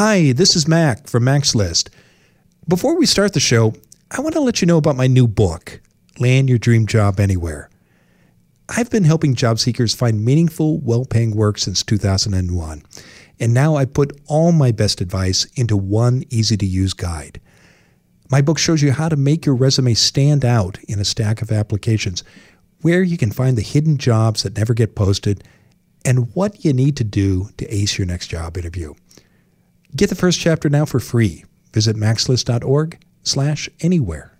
Hi, this is Mac from Mac's List. Before we start the show, I want to let you know about my new book, Land Your Dream Job Anywhere. I've been helping job seekers find meaningful, well paying work since 2001, and now I put all my best advice into one easy to use guide. My book shows you how to make your resume stand out in a stack of applications, where you can find the hidden jobs that never get posted, and what you need to do to ace your next job interview. Get the first chapter now for free. Visit macslist.org slash anywhere.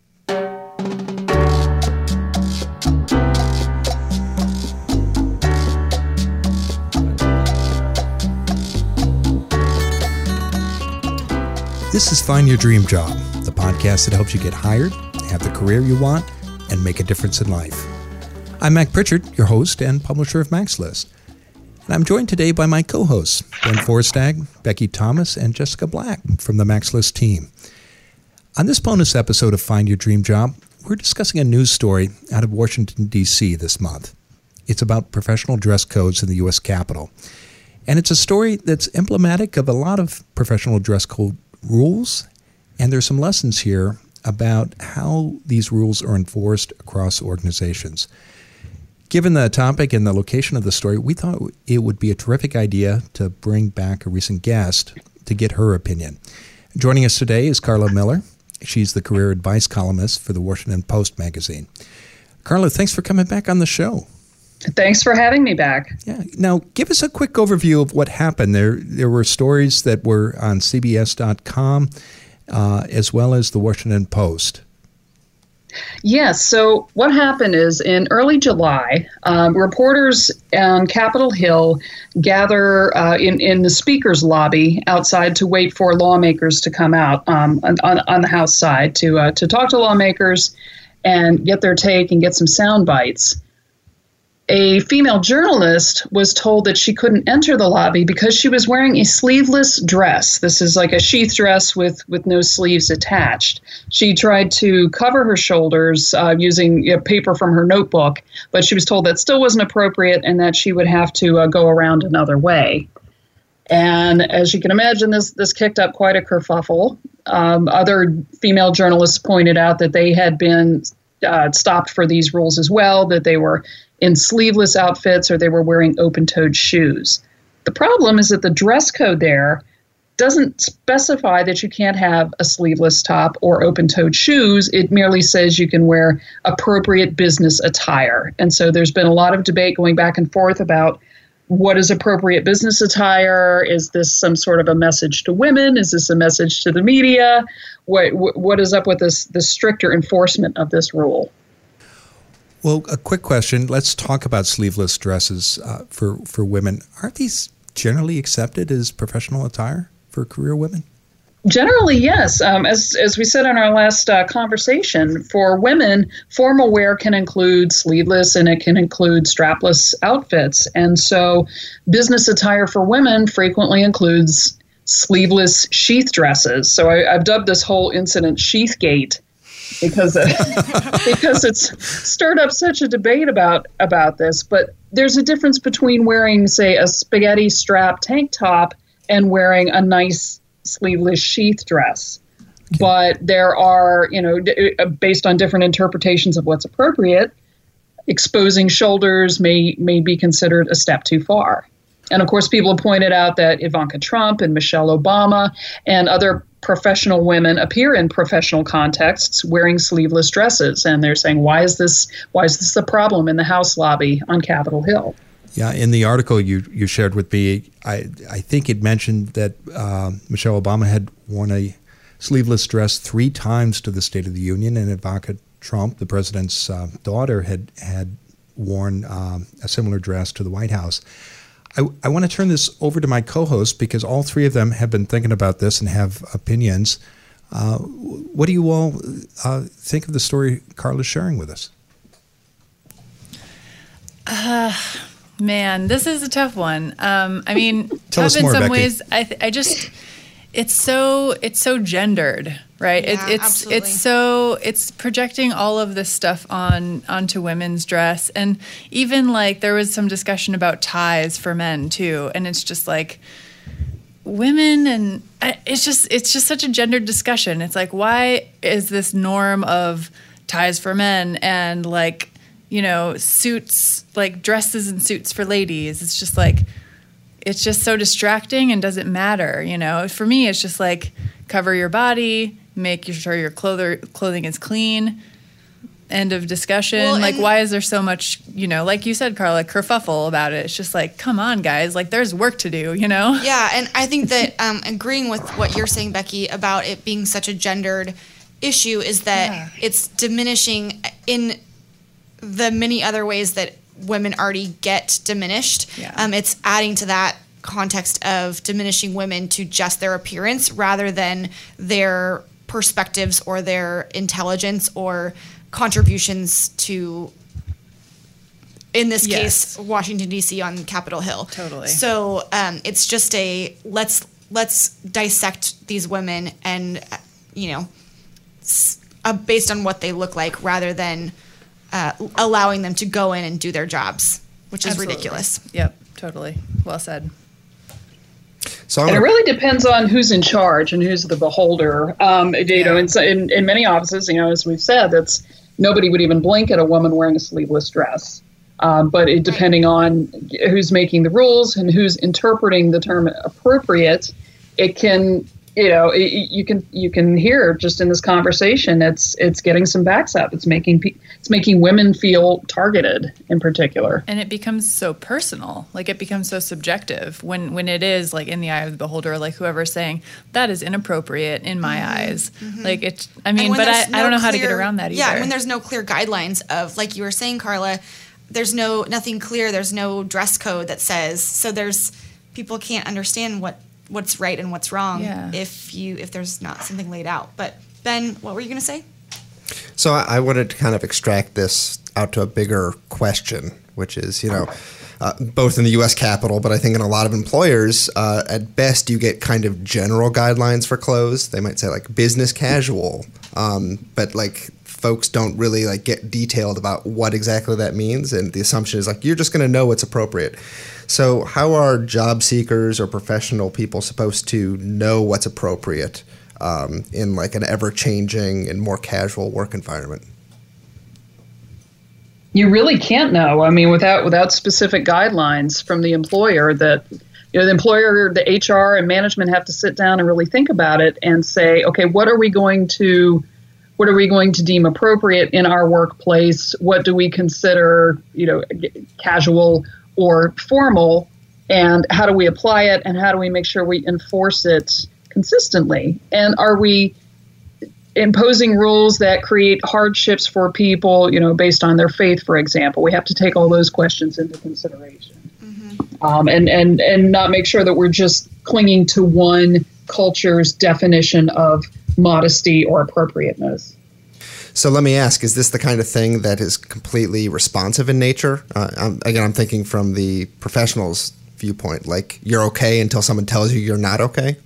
This is Find Your Dream Job, the podcast that helps you get hired, have the career you want, and make a difference in life. I'm Mac Prichard, your host and publisher of Mac's List. And I'm joined today by my co hosts, Ben Forstag, Becky Thomas, and Jessica Black from the Mac's List team. On this bonus episode of Find Your Dream Job, we're discussing a news story out of Washington, D.C. this month. It's about professional dress codes in the U.S. Capitol. And it's a story that's emblematic of a lot of professional dress code rules. And there's some lessons here about how these rules are enforced across organizations. Given the topic and the location of the story, we thought it would be a terrific idea to bring back a recent guest to get her opinion. Joining us today is Karla Miller. She's the career advice columnist for the Washington Post magazine. Karla, thanks for coming back on the show. Thanks for having me back. Yeah. Now, give us a quick overview of what happened. There, there were stories that were on CBS.com uh, as well as the Washington Post. Yes. So what happened is in early July, um, reporters on Capitol Hill gather uh, in in the speaker's lobby outside to wait for lawmakers to come out um, on, on, the House side to uh, to talk to lawmakers and get their take and get some sound bites a female journalist was told that she couldn't enter the lobby because she was wearing a sleeveless dress. This is like a sheath dress with, with no sleeves attached. She tried to cover her shoulders uh, using you know, paper from her notebook, but she was told that still wasn't appropriate and that she would have to uh, go around another way. And as you can imagine, this this kicked up quite a kerfuffle. Um, other female journalists pointed out that they had been uh, stopped for these rules as well, that they were in sleeveless outfits or they were wearing open toed shoes. The problem is that the dress code there doesn't specify that you can't have a sleeveless top or open toed shoes. It merely says you can wear appropriate business attire. And so there's been a lot of debate going back and forth about what is appropriate business attire? Is this some sort of a message to women? Is this a message to the media? What, what is up with this, this stricter enforcement of this rule? Well, a quick question. Let's talk about sleeveless dresses uh, for for women. Aren't these generally accepted as professional attire for career women? Generally, yes. Um, as as we said in our last uh, conversation, for women, formal wear can include sleeveless and it can include strapless outfits, and so business attire for women frequently includes sleeveless sheath dresses. So I, have dubbed this whole incident Sheathgate because uh, because it's stirred up such a debate about about this. But there's a difference between wearing, say, a spaghetti strap tank top and wearing a nice sleeveless sheath dress. Okay. But there are, you know, d- uh, based on different interpretations of what's appropriate, exposing shoulders may may be considered a step too far. And of course, people have pointed out that Ivanka Trump and Michelle Obama and other professional women appear in professional contexts wearing sleeveless dresses. And they're saying why is this why is this the problem in the house lobby on capitol hill? Yeah in the article you, you shared with me i, I think it mentioned that uh, michelle obama had worn a sleeveless dress three times to the state of the union and ivanka trump the president's uh, daughter had had worn um, a similar dress to the white house I, I want to turn this over to my co host because all three of them have been thinking about this and have opinions. Uh, what do you all uh, think of the story Karla's sharing with us? Uh, man, this is a tough one. Um, I mean, Tell tough in more, some Becky. ways. I, th- I just it's so it's so gendered right yeah, it, it's absolutely. it's so it's projecting all of this stuff on onto women's dress and even like there was some discussion about ties for men too and it's just like women and it's just it's just such a gendered discussion. It's like why is this norm of ties for men and like you know suits like dresses and suits for ladies? It's just like it's just so distracting and doesn't matter. You know, for me, it's just like cover your body, make sure your clother, clothing is clean. End of discussion. Well, like, why is there so much, you know, like you said, Karla, kerfuffle about it? It's just like, come on, guys. Like, there's work to do, you know? Yeah, and I think that um, agreeing with what you're saying, Becky, about it being such a gendered issue is that Yeah. it's diminishing in the many other ways that women already get diminished. Yeah. Um, it's adding to that context of diminishing women to just their appearance rather than their perspectives or their intelligence or contributions to in this Yes. case Washington D.C. on Capitol Hill. Totally. So um, it's just a let's let's dissect these women and uh, you know s- uh, based on what they look like rather than uh, allowing them to go in and do their jobs, which is Absolutely. ridiculous. Yep, totally. Well said. So And it really depends on who's in charge and who's the beholder. Um, you know, in, in in many offices, you know, as we've said, that's nobody would even blink at a woman wearing a sleeveless dress. Um, but it, depending on who's making the rules and who's interpreting the term appropriate, it can, you know, it, you can you can hear just in this conversation, it's it's getting some backs up. It's making pe- it's making women feel targeted in particular. and it becomes so personal like it becomes so subjective when when it is like in the eye of the beholder like whoever's saying that is inappropriate in my mm-hmm. eyes mm-hmm. like it's i mean but I, there's I don't no know how to get around that either Yeah, when there's no clear guidelines of, like you were saying, Karla, there's no nothing clear. There's no dress code that says so. There's people can't understand what what's right and what's wrong Yeah. if you if there's not something laid out. But Ben, what were you going to say? So I I wanted to kind of extract this out to a bigger question, which is, you know, uh, both in the U.S. Capitol, but I think in a lot of employers, uh, at best you get kind of general guidelines for clothes. They might say like business casual, um, but like folks don't really like get detailed about what exactly that means, and the assumption is like you're just going to know what's appropriate. So how are job seekers or professional people supposed to know what's appropriate? Um, in like an ever-changing and more casual work environment. you really can't know. I mean, without without specific guidelines from the employer that you know the employer, the HR, and management have to sit down and really think about it and say, okay, what are we going to what are we going to deem appropriate in our workplace? What do we consider, you know, casual or formal? And how do we apply it? And how do we make sure we enforce it consistently? And are we imposing rules that create hardships for people, you know, based on their faith, for example. We have to take all those questions into consideration, um, and and and not make sure that we're just clinging to one culture's definition of modesty or appropriateness. So let me ask: Is this the kind of thing that is completely responsive in nature? Uh, I'm, again, I'm thinking from the professional's viewpoint. Like you're okay until someone tells you you're not okay.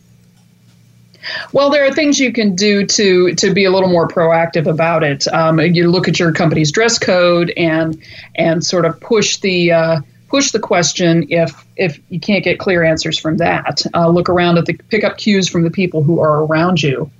Well, there are things you can do to to be a little more proactive about it. Um, you look at your company's dress code and and sort of push the uh, push the question if if you can't get clear answers from that. Uh, look around at the pick up cues from the people who are around you.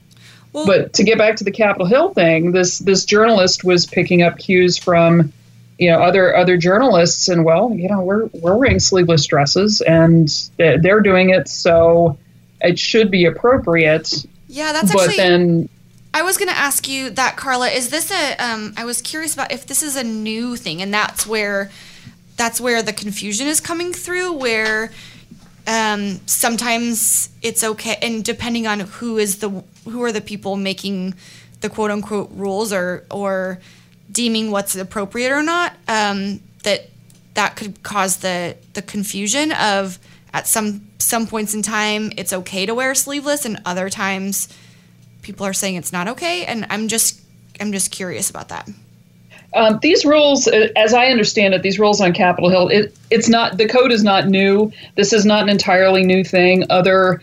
Well, But to get back to the Capitol Hill thing, this this journalist was picking up cues from you know other other journalists, and well, you know we're we're wearing sleeveless dresses, and they're doing it, so it should be appropriate. yeah, that's but actually. then I was going to ask you that, Karla. Is this a? Um, I was curious about if this is a new thing, and that's where, that's where the confusion is coming through. Where, um, sometimes it's okay, and depending on who is the who are the people making the quote unquote rules or or deeming what's appropriate or not, um, that that could cause the the confusion of at some some points in time it's okay to wear sleeveless, and other times people are saying it's not okay and i'm just i'm just curious about that Um, these rules, uh, as I understand it, these rules on Capitol Hill, it, it's not the code is not new. This is not an entirely new thing. Other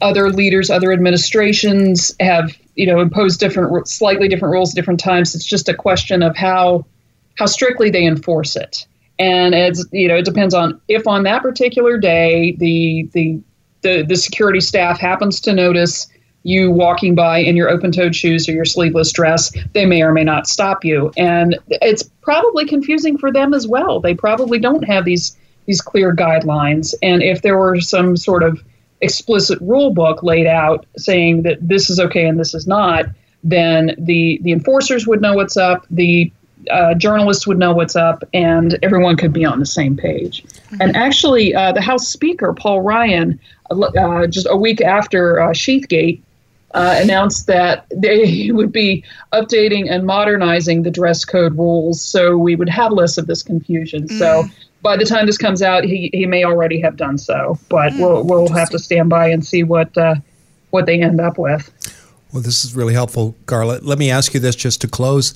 other leaders, other administrations have you know imposed different, slightly different rules at different times. It's just a question of how how strictly they enforce it, and it's you know it depends on if on that particular day the the the the security staff happens to notice you walking by in your open-toed shoes or your sleeveless dress, they may or may not stop you, and it's probably confusing for them as well. They probably don't have these these clear guidelines, and if there were some sort of explicit rule book laid out saying that this is okay and this is not, then the the enforcers would know what's up, the uh, journalists would know what's up, and everyone could be on the same page. Mm-hmm. And actually, uh, the House Speaker Paul Ryan, uh, just a week after uh, Sheathgate, uh, announced that they would be updating and modernizing the dress code rules so we would have less of this confusion. Mm. So by the time this comes out, he, he may already have done so, but mm, we'll we'll have to stand by and see what uh, what they end up with. Well, this is really helpful, Karla. Let me ask you this just to close.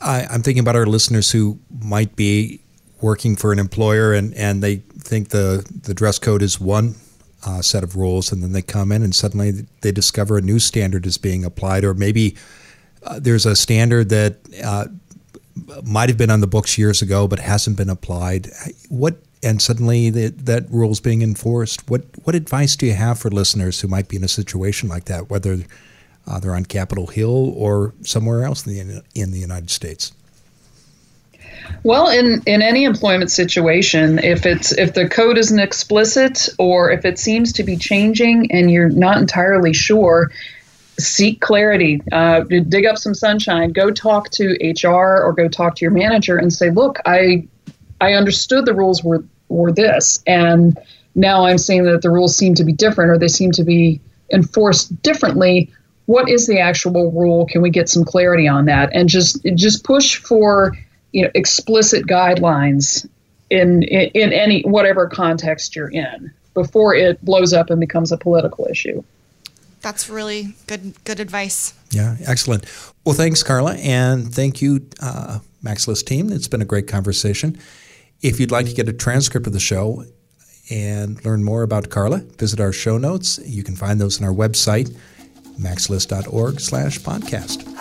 I, I'm thinking about our listeners who might be working for an employer and, and they think the, the dress code is one uh, set of rules, and then they come in and suddenly they discover a new standard is being applied, or maybe uh, there's a standard that uh, might have been on the books years ago but hasn't been applied. What and suddenly the, that rule is being enforced. What what advice do you have for listeners who might be in a situation like that, whether uh, they're on Capitol Hill or somewhere else in the in the United States? Well, in, in any employment situation, if it's if the code isn't explicit or if it seems to be changing and you're not entirely sure, seek clarity. Uh, dig up some sunshine. Go talk to HR or go talk to your manager and say, "Look, I I understood the rules were were this, and now I'm seeing that the rules seem to be different or they seem to be enforced differently." What is the actual rule? Can we get some clarity on that? And just just push for you know explicit guidelines in, in in any whatever context you're in before it blows up and becomes a political issue. That's really good good advice. Yeah, excellent. Well, thanks, Karla, and thank you, uh, List team. It's been a great conversation. If you'd like to get a transcript of the show and learn more about Karla, visit our show notes. You can find those on our website, macslist.org slash podcast.